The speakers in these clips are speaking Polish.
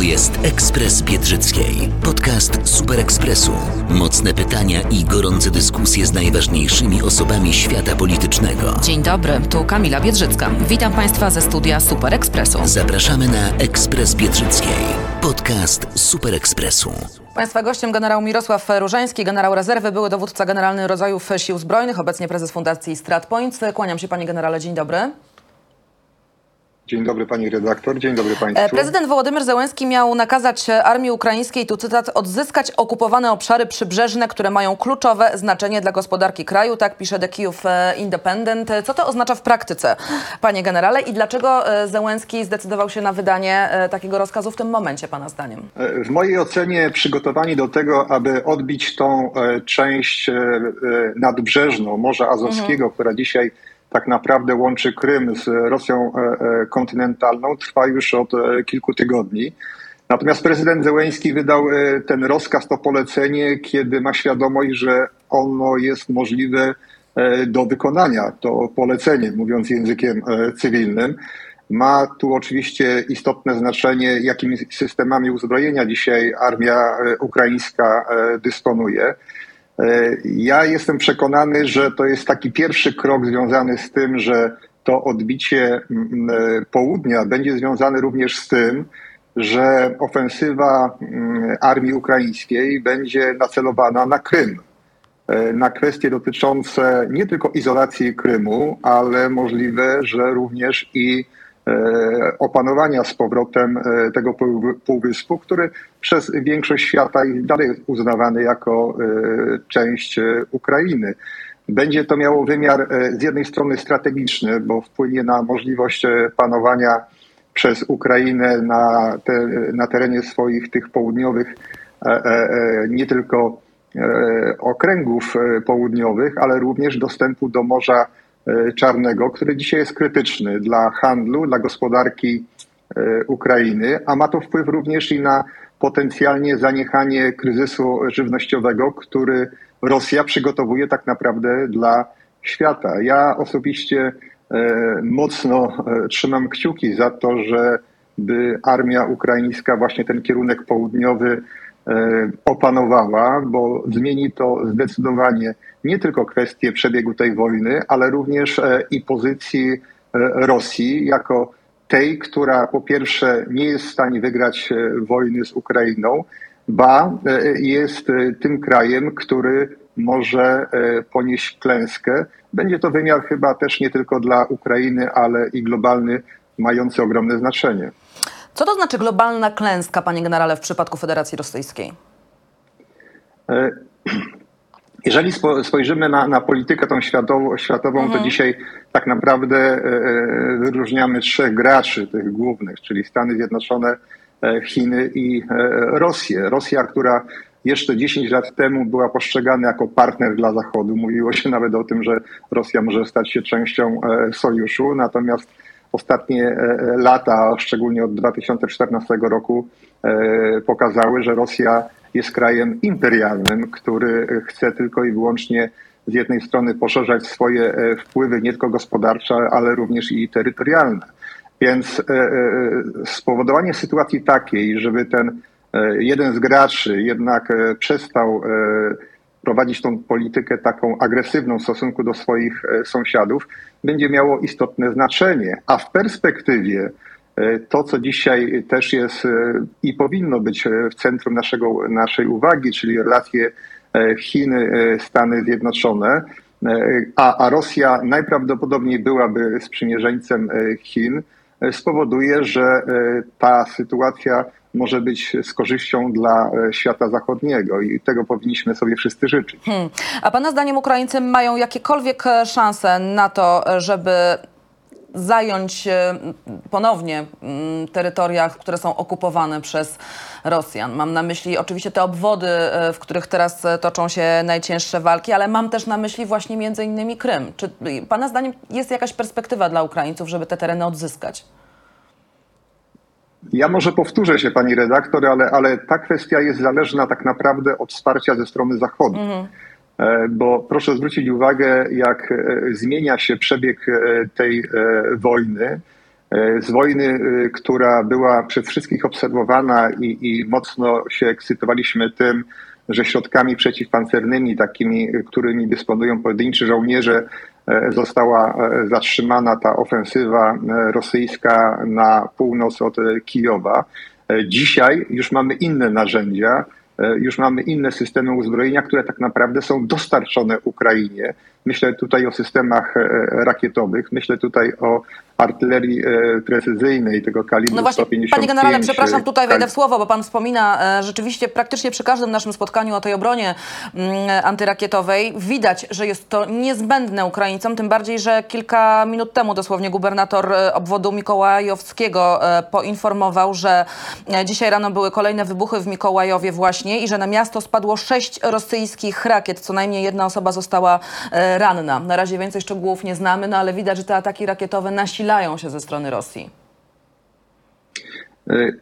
To jest Ekspres Biedrzyckiej. Podcast Super Ekspresu. Mocne pytania i gorące dyskusje z najważniejszymi osobami świata politycznego. Dzień dobry, tu Kamila Biedrzycka. Witam Państwa ze studia Super Ekspresu. Zapraszamy na Ekspres Biedrzyckiej. Podcast Super Ekspresu. Państwa gościem generał Mirosław Różański, generał rezerwy, były dowódca generalny rodzajów sił zbrojnych, obecnie prezes Fundacji StratPoint. Kłaniam się panie generale, dzień dobry. Dzień dobry pani redaktor, dzień dobry państwu. E, prezydent Wołodymyr Zełenski miał nakazać armii ukraińskiej, tu cytat, odzyskać okupowane obszary przybrzeżne, które mają kluczowe znaczenie dla gospodarki kraju, tak pisze The Kijów e, Independent. Co to oznacza w praktyce, panie generale, i dlaczego e, Zełenski zdecydował się na wydanie takiego rozkazu w tym momencie, pana zdaniem? W mojej ocenie przygotowani do tego, aby odbić tą część nadbrzeżną Morza Azowskiego, mhm. która dzisiaj tak naprawdę łączy Krym z Rosją e, e, kontynentalną, trwa już od e, kilku tygodni. Natomiast prezydent Zełęński wydał ten rozkaz, to polecenie, kiedy ma świadomość, że ono jest możliwe do wykonania. To polecenie, mówiąc językiem cywilnym. Ma tu oczywiście istotne znaczenie, jakimi systemami uzbrojenia dzisiaj armia ukraińska dysponuje. E, ja jestem przekonany, że to jest taki pierwszy krok związany z tym, że to odbicie mm, e, południa będzie związane również z tym, że ofensywa mm, armii ukraińskiej będzie nacelowana na Krym. E, na kwestie dotyczące nie tylko izolacji Krymu, ale możliwe, że również i opanowania z powrotem e, tego półwyspu, który przez większość świata jest dalej uznawany jako e, część Ukrainy. Będzie to miało wymiar z jednej strony strategiczny, bo wpłynie na możliwość panowania przez Ukrainę na, te, na terenie swoich tych południowych nie tylko okręgów południowych, ale również dostępu do Morza E, czarnego, który dzisiaj jest krytyczny dla handlu, dla gospodarki e, Ukrainy, a ma to wpływ również i na potencjalnie zaniechanie kryzysu żywnościowego, który Rosja przygotowuje tak naprawdę dla świata. Ja osobiście e, mocno trzymam kciuki za to, żeby armia ukraińska właśnie ten kierunek południowy opanowała, bo zmieni to zdecydowanie nie tylko kwestię przebiegu tej wojny, ale również e, i pozycji e, Rosji jako tej, która po pierwsze nie jest w stanie wygrać e, wojny z Ukrainą, ba jest tym krajem, który może ponieść klęskę. Będzie to wymiar chyba też nie tylko dla Ukrainy, ale i globalny, mający ogromne znaczenie. Co to znaczy globalna klęska, panie generale, w przypadku Federacji Rosyjskiej? Jeżeli spojrzymy na, na politykę tą światową, światową mhm. to dzisiaj tak naprawdę e, e, wyróżniamy trzech graczy tych głównych, czyli Stany Zjednoczone, e, Chiny i Rosję. Rosja, która jeszcze 10 lat temu była postrzegana jako partner dla Zachodu. Mówiło się nawet o tym, że Rosja może stać się częścią sojuszu, natomiast ostatnie lata, szczególnie od 2014 roku, pokazały, że Rosja jest krajem imperialnym, który chce tylko i wyłącznie z jednej strony poszerzać swoje e, wpływy nie tylko gospodarcze, ale również i terytorialne. Więc e, e, spowodowanie sytuacji takiej, żeby ten jeden z graczy jednak przestał prowadzić tą politykę taką agresywną w stosunku do swoich sąsiadów, będzie miało istotne znaczenie. A w perspektywie E, to, co dzisiaj też jest e, i powinno być e, w centrum naszego, naszej uwagi, czyli relacje Chiny, Stany Zjednoczone, a, a Rosja najprawdopodobniej byłaby sprzymierzeńcem Chin, spowoduje, że ta sytuacja może być z korzyścią dla świata zachodniego i tego powinniśmy sobie wszyscy życzyć. Hmm. A Pana zdaniem Ukraińcy mają jakiekolwiek szanse na to, żeby zająć e, ponownie mm, terytoria, które są okupowane przez Rosjan. Mam na myśli oczywiście te obwody, e, w których teraz e, toczą się najcięższe walki, ale mam też na myśli właśnie między innymi Krym. Czy Pana zdaniem jest jakaś perspektywa dla Ukraińców, żeby te tereny odzyskać? Ja może powtórzę się, pani redaktor, ale, ale ta kwestia jest zależna tak naprawdę od wsparcia ze strony Zachodu. Mhm. E, bo proszę zwrócić uwagę, jak e, zmienia się przebieg e, tej wojny. z wojny, która była przez wszystkich obserwowana i, i mocno się ekscytowaliśmy tym, że środkami przeciwpancernymi, takimi, którymi dysponują pojedynczy żołnierze, została zatrzymana ta ofensywa rosyjska na północ od Kijowa. Dzisiaj już mamy inne narzędzia, E, już mamy inne systemy uzbrojenia, które tak naprawdę są dostarczone Ukrainie. Myślę tutaj o systemach e, rakietowych, myślę tutaj o artylerii e, precyzyjnej tego kalibru no właśnie, 155. Panie generale, przepraszam, tutaj wejdę w słowo, bo pan wspomina rzeczywiście praktycznie przy każdym naszym spotkaniu o tej obronie mm, antyrakietowej widać, że jest to niezbędne Ukraińcom, tym bardziej, że kilka minut temu dosłownie gubernator obwodu mikołajowskiego poinformował, że dzisiaj rano były kolejne wybuchy w Mikołajowie właśnie i że na miasto spadło sześć rosyjskich rakiet. Co najmniej jedna osoba została e, ranna. Na razie więcej szczegółów nie znamy, no ale widać, że te ataki rakietowe nasilają się ze strony Rosji. E,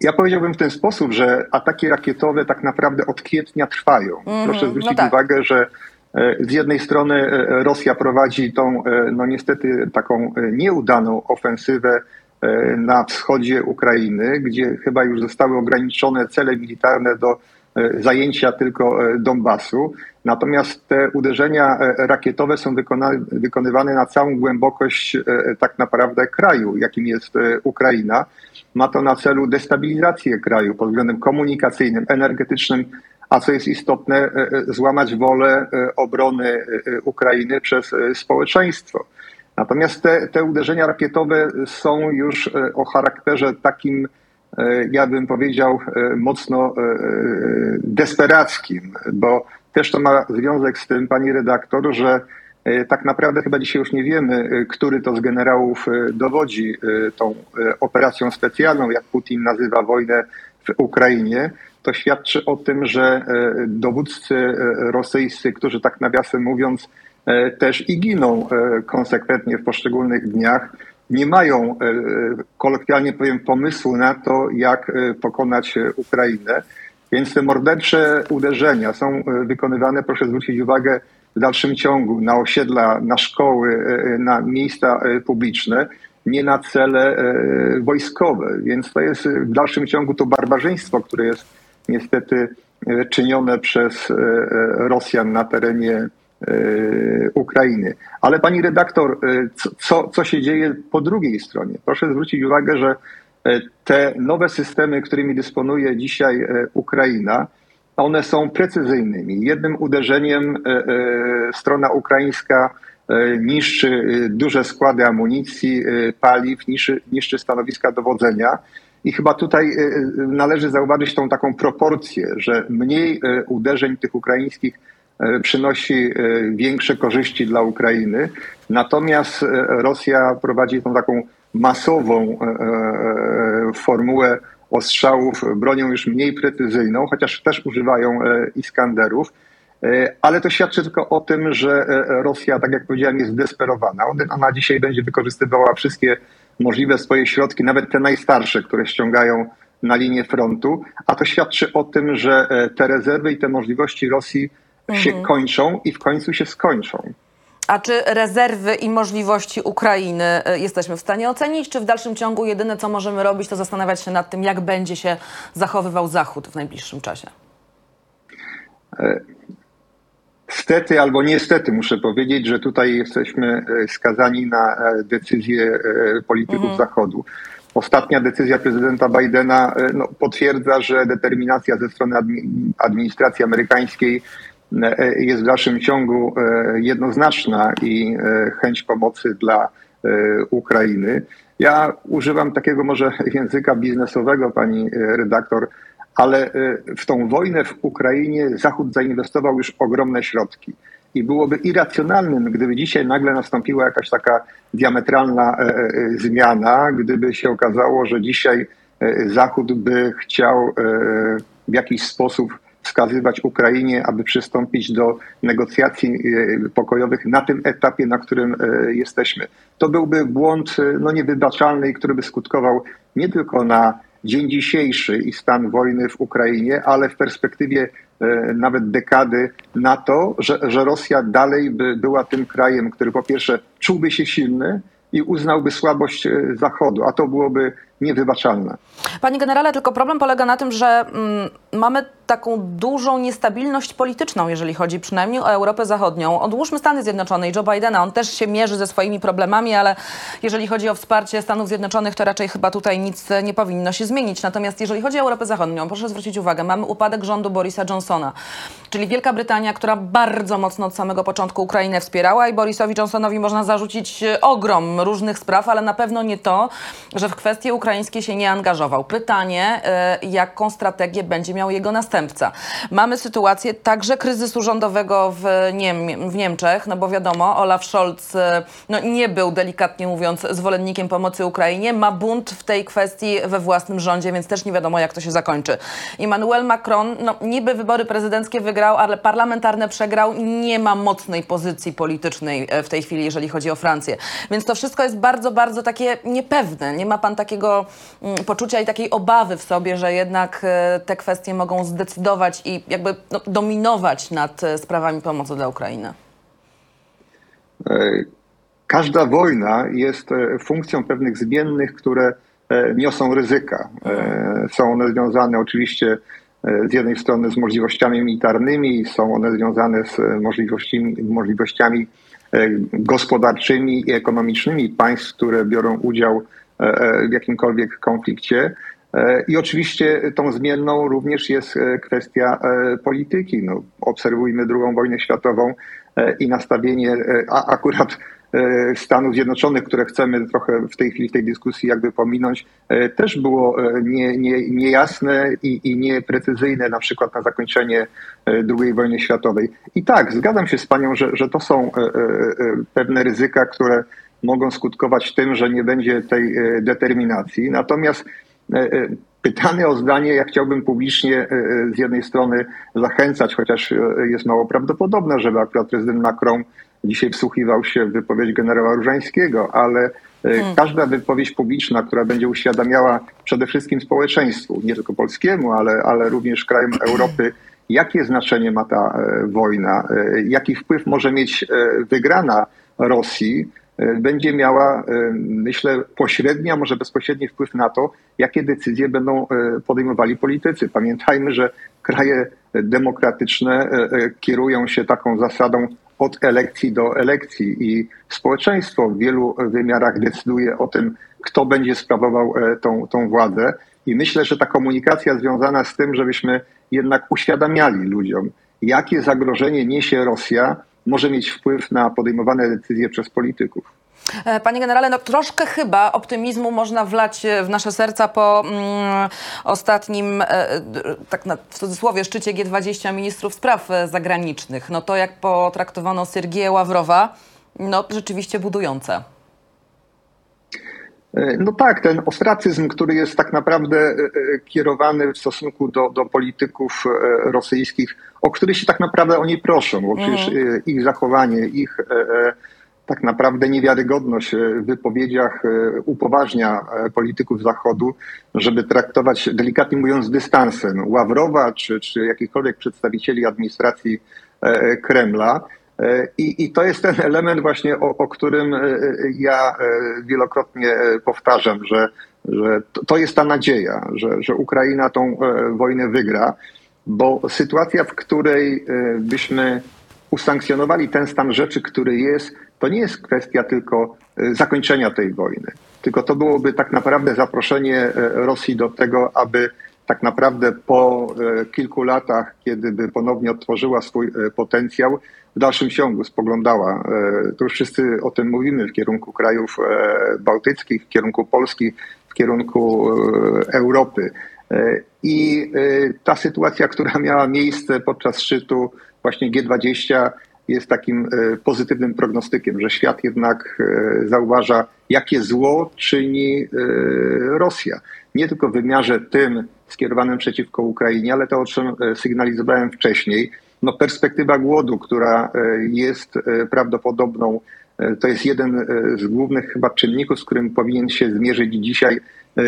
ja powiedziałbym w ten sposób, że ataki rakietowe tak naprawdę od kwietnia trwają. Mm -hmm, Proszę no zwrócić no tak. uwagę, że e, z jednej strony Rosja prowadzi tą, no niestety, taką nieudaną ofensywę na wschodzie Ukrainy, gdzie chyba już zostały ograniczone cele militarne do zajęcia tylko e, Donbasu. Natomiast te uderzenia rakietowe są wykonywane na całą głębokość tak naprawdę kraju, jakim jest Ukraina. Ma to na celu destabilizację kraju pod względem komunikacyjnym, energetycznym, a co jest istotne, złamać wolę obrony Ukrainy przez społeczeństwo. Natomiast te, te uderzenia rakietowe są już e, o charakterze takim, e, ja bym powiedział, e, mocno desperackim, bo też to ma związek z tym, pani redaktor, że tak naprawdę chyba dzisiaj już nie wiemy, który to z generałów dowodzi tą operacją specjalną, jak Putin nazywa wojnę w Ukrainie. To świadczy o tym, że dowódcy rosyjscy, którzy tak nawiasem mówiąc, E, też i giną e, konsekwentnie w poszczególnych dniach. Nie mają, e, kolokwialnie powiem, pomysłu na to, jak pokonać Ukrainę. Więc te mordercze uderzenia są wykonywane, proszę zwrócić uwagę, w dalszym ciągu na osiedla, na szkoły, na miejsca publiczne, nie na cele wojskowe. Więc to jest w dalszym ciągu to barbarzyństwo, które jest niestety czynione przez Rosjan na terenie E, Ukrainy. Ale pani redaktor, e, co, co się dzieje po drugiej stronie? Proszę zwrócić uwagę, że e, te nowe systemy, którymi dysponuje dzisiaj Ukraina, one są precyzyjnymi. Jednym uderzeniem strona ukraińska niszczy duże składy amunicji, paliw, niszczy, niszczy stanowiska dowodzenia. I chyba tutaj należy zauważyć tą taką proporcję, że mniej uderzeń tych ukraińskich E, przynosi e, większe korzyści dla Ukrainy. Natomiast e, Rosja prowadzi tą taką masową formułę ostrzałów bronią już mniej precyzyjną, chociaż też używają Iskanderów. Ale to świadczy tylko o tym, że Rosja, tak jak powiedziałem, jest zdesperowana. Ona dzisiaj będzie wykorzystywała wszystkie możliwe swoje środki, nawet te najstarsze, które ściągają na linię frontu, a to świadczy o tym, że te rezerwy i te możliwości Rosji się mhm. kończą i w końcu się skończą. A czy rezerwy i możliwości Ukrainy y, jesteśmy w stanie ocenić, czy w dalszym ciągu jedyne, co możemy robić, to zastanawiać się nad tym, jak będzie się zachowywał Zachód w najbliższym czasie? E, stety albo niestety muszę powiedzieć, że tutaj jesteśmy e, skazani na e, decyzje polityków mhm. Zachodu. Ostatnia decyzja prezydenta Bidena no, potwierdza, że determinacja ze strony administracji amerykańskiej E, jest w dalszym ciągu e, jednoznaczna i e, chęć pomocy dla Ukrainy. Ja używam takiego może języka biznesowego, pani redaktor, ale w tą wojnę w Ukrainie Zachód zainwestował już ogromne środki. I byłoby irracjonalnym, gdyby dzisiaj nagle nastąpiła jakaś taka diametralna zmiana, gdyby się okazało, że dzisiaj Zachód by chciał w jakiś sposób wskazywać Ukrainie, aby przystąpić do negocjacji e, pokojowych na tym etapie, na którym e, jesteśmy. To byłby błąd e, no, niewybaczalny, który by skutkował nie tylko na dzień dzisiejszy i stan wojny w Ukrainie, ale w perspektywie nawet dekady na to, że, że Rosja dalej by była tym krajem, który po pierwsze czułby się silny, i uznałby słabość Zachodu, a to byłoby niewybaczalne. Panie generale, tylko problem polega na tym, że mm, mamy taką dużą niestabilność polityczną, jeżeli chodzi przynajmniej o Europę Zachodnią. Odłóżmy Stany Zjednoczone i Joe Bidena, on też się mierzy ze swoimi problemami, ale jeżeli chodzi o wsparcie Stanów Zjednoczonych, to raczej chyba tutaj nic nie powinno się zmienić. Natomiast jeżeli chodzi o Europę Zachodnią, proszę zwrócić uwagę, mamy upadek rządu Borisa Johnsona, czyli Wielka Brytania, która bardzo mocno od samego początku Ukrainę wspierała i Borisowi Johnsonowi można zarzucić ogrom różnych spraw, ale na pewno nie to, że w kwestii ukraińskiej się nie angażował. Pytanie, y, jaką strategię będzie miał jego następca. Mamy sytuację także kryzysu rządowego w, Niem w Niemczech, no bo wiadomo, Olaf Scholz y, no, nie był delikatnie mówiąc zwolennikiem pomocy Ukrainie, ma bunt w tej kwestii we własnym rządzie, więc też nie wiadomo jak to się zakończy. Emmanuel Macron, no niby wybory prezydenckie wygrał, ale parlamentarne przegrał, nie ma mocnej pozycji politycznej e, w tej chwili, jeżeli chodzi o Francję. Więc to wszystko jest bardzo, bardzo takie niepewne. Nie ma pan takiego mm, poczucia i takiej obawy w sobie, że jednak e, te kwestie mogą zdecydować i jakby no, dominować nad e, sprawami pomocy dla Ukrainy? E, każda wojna jest funkcją pewnych zmiennych, które niosą ryzyka. Są one związane oczywiście z jednej strony z możliwościami militarnymi, są one związane z możliwościami, możliwościami gospodarczymi i ekonomicznymi państw, które biorą udział w jakimkolwiek konflikcie. E, I oczywiście tą zmienną również jest e, kwestia e, polityki. No, obserwujmy II wojnę światową i nastawienie, a akurat Stanów Zjednoczonych, które chcemy trochę w tej chwili w tej dyskusji jakby pominąć, też było nie, nie, niejasne i, i nieprecyzyjne na przykład na zakończenie II wojny światowej. I tak, zgadzam się z panią, że, że to są pewne ryzyka, które mogą skutkować tym, że nie będzie tej determinacji. Natomiast E, e, pytany o zdanie, ja chciałbym publicznie e, z jednej strony zachęcać, chociaż jest mało prawdopodobne, żeby akurat prezydent Macron dzisiaj wsłuchiwał się w wypowiedź generała Różańskiego, ale hmm. każda wypowiedź publiczna, która będzie uświadamiała przede wszystkim społeczeństwu, nie tylko polskiemu, ale, ale również krajom Europy, jakie znaczenie ma ta wojna, jaki wpływ może mieć wygrana Rosji, E, będzie miała, e, myślę, pośredni, a może bezpośredni wpływ na to, jakie decyzje będą e, podejmowali politycy. Pamiętajmy, że kraje demokratyczne kierują się taką zasadą od elekcji do elekcji i społeczeństwo w wielu wymiarach decyduje o tym, kto będzie sprawował tą, tą władzę. I myślę, że ta komunikacja związana z tym, żebyśmy jednak uświadamiali ludziom, jakie zagrożenie niesie Rosja, może mieć wpływ na podejmowane decyzje przez polityków. E, panie generale, no troszkę chyba optymizmu można wlać e, w nasze serca po mm, ostatnim, e, tak na, w cudzysłowie, szczycie G20 ministrów spraw e, zagranicznych. No to jak potraktowano Sergieja Ławrowa, no rzeczywiście budujące. E, no tak, ten ostracyzm, który jest tak naprawdę e, e, kierowany w stosunku do, do polityków rosyjskich, o który się tak naprawdę oni proszą, bo przecież mhm. ich zachowanie, ich tak naprawdę niewiarygodność w wypowiedziach upoważnia polityków Zachodu, żeby traktować, delikatnie mówiąc, dystansem Ławrowa czy, czy jakichkolwiek przedstawicieli administracji Kremla. E, I, I to jest ten element właśnie, o, o którym e, e, ja wielokrotnie powtarzam, że, że to jest ta nadzieja, że, że Ukraina tą wojnę wygra, bo sytuacja, w której byśmy usankcjonowali ten stan rzeczy, który jest, to nie jest kwestia tylko zakończenia tej wojny, tylko to byłoby tak naprawdę zaproszenie Rosji do tego, aby tak naprawdę po kilku latach, kiedy by ponownie otworzyła swój potencjał, w dalszym ciągu spoglądała, e, to już wszyscy o tym mówimy, w kierunku krajów e, bałtyckich, w kierunku Polski, w kierunku e, Europy. I ta sytuacja, która miała miejsce podczas szczytu właśnie G20, jest takim pozytywnym prognostykiem, że świat jednak zauważa, jakie zło czyni Rosja. Nie tylko w wymiarze tym skierowanym przeciwko Ukrainie, ale to, o czym sygnalizowałem wcześniej, no, perspektywa głodu, która e, jest e, prawdopodobną, e, to jest jeden z głównych chyba czynników, z którym powinien się zmierzyć dzisiaj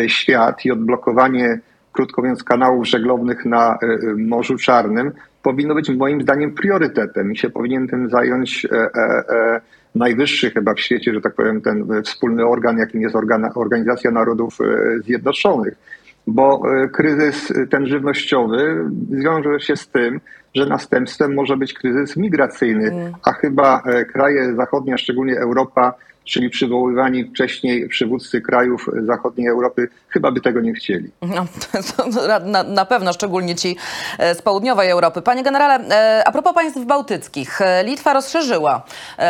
świat i odblokowanie, krótko mówiąc, kanałów żeglownych na Morzu Czarnym, powinno być moim zdaniem priorytetem i się powinien tym zająć e, e, najwyższy chyba w świecie, że tak powiem, ten wspólny organ, jakim jest Organizacja Narodów Zjednoczonych. Bo kryzys ten żywnościowy wiąże się z tym, że następstwem może być kryzys migracyjny, mm. a chyba kraje zachodnie, a szczególnie Europa, czyli przywoływani wcześniej przywódcy krajów zachodniej Europy, chyba by tego nie chcieli. No, na, na, pewno, szczególnie ci e, z południowej Europy. Panie generale, e, a propos państw bałtyckich, e, Litwa rozszerzyła,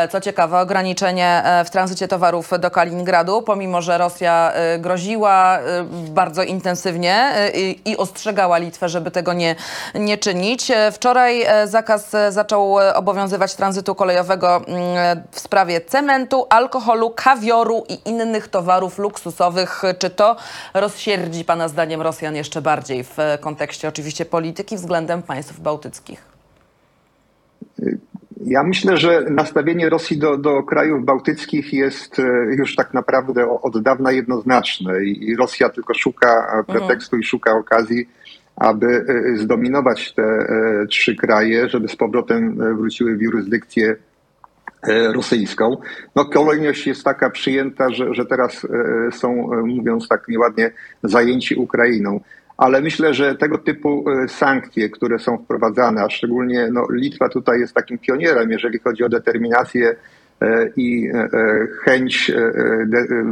co ciekawe, ograniczenie w tranzycie towarów do Kaliningradu, pomimo że Rosja groziła bardzo intensywnie i ostrzegała Litwę, żeby tego nie, nie czynić. Wczoraj zakaz zaczął obowiązywać tranzytu kolejowego mm, w sprawie cementu, alkoholu, kawioru i innych towarów luksusowych. Czy to rozsierdzi Pana zdaniem Rosjan jeszcze bardziej w kontekście oczywiście polityki względem państw bałtyckich? Ja myślę, że nastawienie Rosji do, do krajów bałtyckich jest e, już tak naprawdę od dawna jednoznaczne i Rosja tylko szuka pretekstu mhm. i szuka okazji, aby e, zdominować te e, trzy kraje, żeby z powrotem wróciły w jurysdykcję E, rosyjską. No kolejność jest taka przyjęta, że, że teraz e, są, e, mówiąc tak nieładnie, zajęci Ukrainą. Ale myślę, że tego typu sankcje, które są wprowadzane, a szczególnie no, Litwa tutaj jest takim pionierem, jeżeli chodzi o determinację i chęć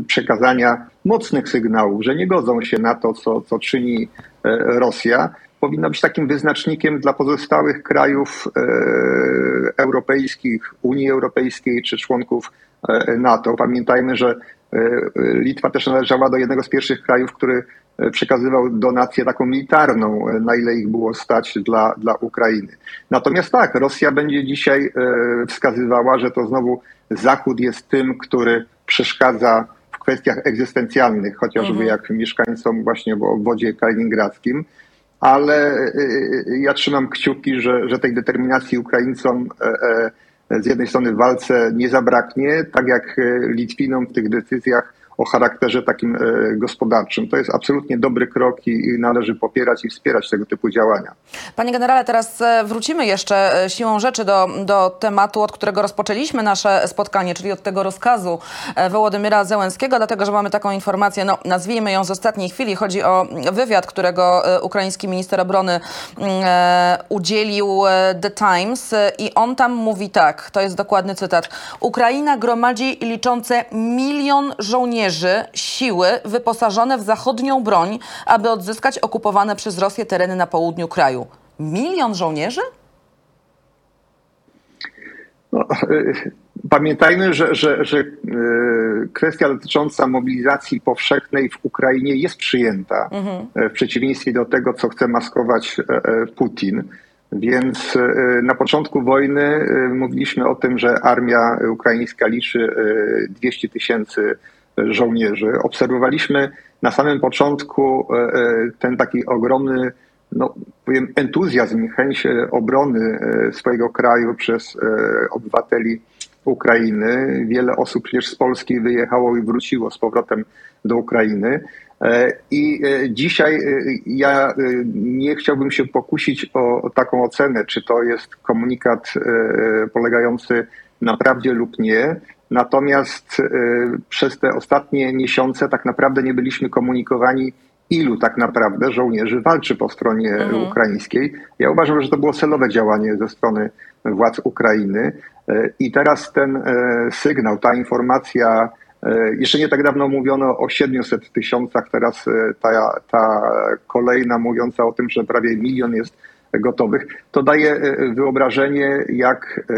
przekazania mocnych sygnałów, że nie godzą się na to, co, co czyni Rosja, powinna być takim wyznacznikiem dla pozostałych krajów e, europejskich, Unii Europejskiej czy członków e, NATO. Pamiętajmy, że e, Litwa też należała do jednego z pierwszych krajów, który przekazywał donację taką militarną, na ile ich było stać dla, dla Ukrainy. Natomiast tak, Rosja będzie dzisiaj wskazywała, że to znowu Zachód jest tym, który przeszkadza w kwestiach egzystencjalnych, chociażby mhm. jak mieszkańcom właśnie w obwodzie kaliningradzkim ale y, y, ja trzymam kciuki, że, że tej determinacji Ukraińcom e, e, z jednej strony w walce nie zabraknie, tak jak e, Litwinom w tych decyzjach o charakterze takim e, gospodarczym. To jest absolutnie dobry krok i należy popierać i wspierać tego typu działania. Panie generale, teraz e, wrócimy jeszcze e, siłą rzeczy do, do tematu, od którego rozpoczęliśmy nasze spotkanie, czyli od tego rozkazu Wołodymyra Zełenskiego, dlatego że mamy taką informację, no nazwijmy ją z ostatniej chwili. Chodzi o wywiad, którego ukraiński minister obrony udzielił The Times i on tam mówi tak, to jest dokładny cytat. Ukraina gromadzi liczące milion żołnierzy żołnierzy siły wyposażone w zachodnią broń, aby odzyskać okupowane przez Rosję tereny na południu kraju. Milion żołnierzy? No, y, pamiętajmy, że, że, że y, kwestia dotycząca mobilizacji powszechnej w Ukrainie jest przyjęta, mhm. w przeciwieństwie do tego, co chce maskować e, e, Putin. Więc e, na początku wojny mówiliśmy o tym, że armia ukraińska liczy 200 tysięcy żołnierzy. Obserwowaliśmy na samym początku e, e, ten taki ogromny no, powiem, entuzjazm i chęć e, obrony swojego kraju przez obywateli Ukrainy. Wiele osób przecież z Polski wyjechało i wróciło z powrotem do Ukrainy. I dzisiaj ja nie chciałbym się pokusić o taką ocenę, czy to jest komunikat polegający na prawdzie lub nie. Natomiast y, przez te ostatnie miesiące tak naprawdę nie byliśmy komunikowani, ilu tak naprawdę żołnierzy walczy po stronie mhm. ukraińskiej. Ja uważam, że to było celowe działanie ze strony władz Ukrainy. Y, I teraz ten y, sygnał, ta informacja, jeszcze nie tak dawno mówiono o 700 tysiącach, teraz ta, ta kolejna mówiąca o tym, że prawie milion jest gotowych, to daje e, wyobrażenie, jak e,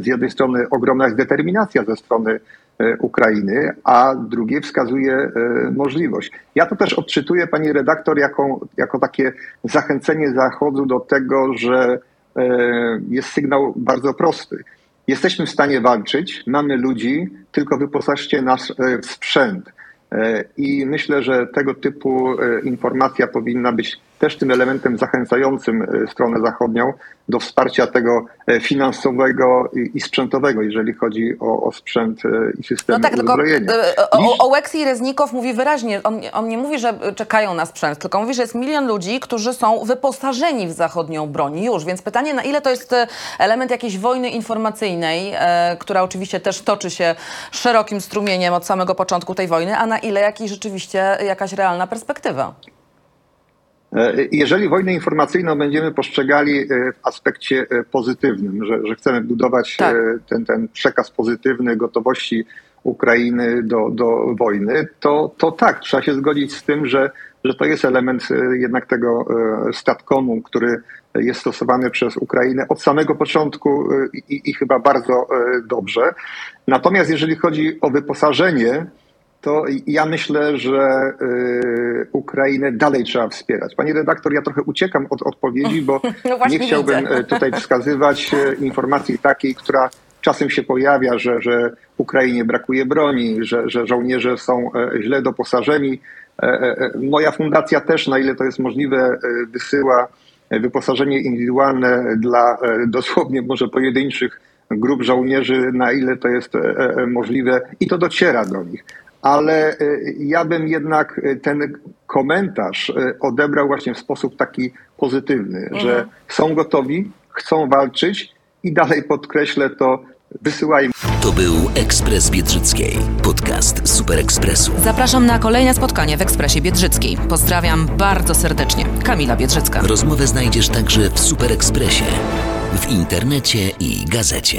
z jednej strony ogromna jest determinacja ze strony e, Ukrainy, a drugie wskazuje możliwość. Ja to też odczytuję, pani redaktor, jako, jako takie zachęcenie Zachodu do tego, że jest sygnał bardzo prosty. Jesteśmy w stanie walczyć, mamy ludzi, tylko wyposażcie nas w sprzęt. I myślę, że tego typu informacja powinna być też tym elementem zachęcającym e, stronę zachodnią do wsparcia tego e, finansowego i sprzętowego, jeżeli chodzi o, o sprzęt i systemy no tak, tylko uzbrojenia. o, Oleksij Reznikow mówi wyraźnie, on, on nie mówi, że czekają na sprzęt, tylko mówi, że jest milion ludzi, którzy są wyposażeni w zachodnią broń już, więc pytanie, na ile to jest element jakiejś wojny informacyjnej, e, która oczywiście też toczy się szerokim strumieniem od samego początku tej wojny, a na ile jakiś rzeczywiście jakaś realna perspektywa? E, jeżeli wojnę informacyjną będziemy postrzegali e, w aspekcie e, pozytywnym, że, że chcemy budować tak. ten, ten przekaz pozytywny gotowości Ukrainy do, do wojny, to, to tak, trzeba się zgodzić z tym, że, że to jest element jednak tego statkomu, który jest stosowany przez Ukrainę od samego początku i, i chyba bardzo dobrze. Natomiast jeżeli chodzi o wyposażenie, to ja myślę, że y, Ukrainę dalej trzeba wspierać. Pani redaktor, ja trochę uciekam od odpowiedzi, bo no nie chciałbym widzę. tutaj wskazywać e, informacji takiej, która czasem się pojawia, że, że Ukrainie brakuje broni, że, że żołnierze są e, źle doposażeni. E, moja fundacja też, na ile to jest możliwe, wysyła wyposażenie indywidualne dla dosłownie może pojedynczych grup żołnierzy, na ile to jest możliwe i to dociera do nich ale y, ja bym jednak y, ten komentarz y, odebrał właśnie w sposób taki pozytywny, mhm. że są gotowi, chcą walczyć i dalej podkreślę to, wysyłajmy. To był Ekspres Biedrzyckiej, podcast Super Ekspresu. Zapraszam na kolejne spotkanie w Ekspresie Biedrzyckiej. Pozdrawiam bardzo serdecznie. Kamila Biedrzycka. Rozmowę znajdziesz także w Super Ekspresie, w internecie i gazecie.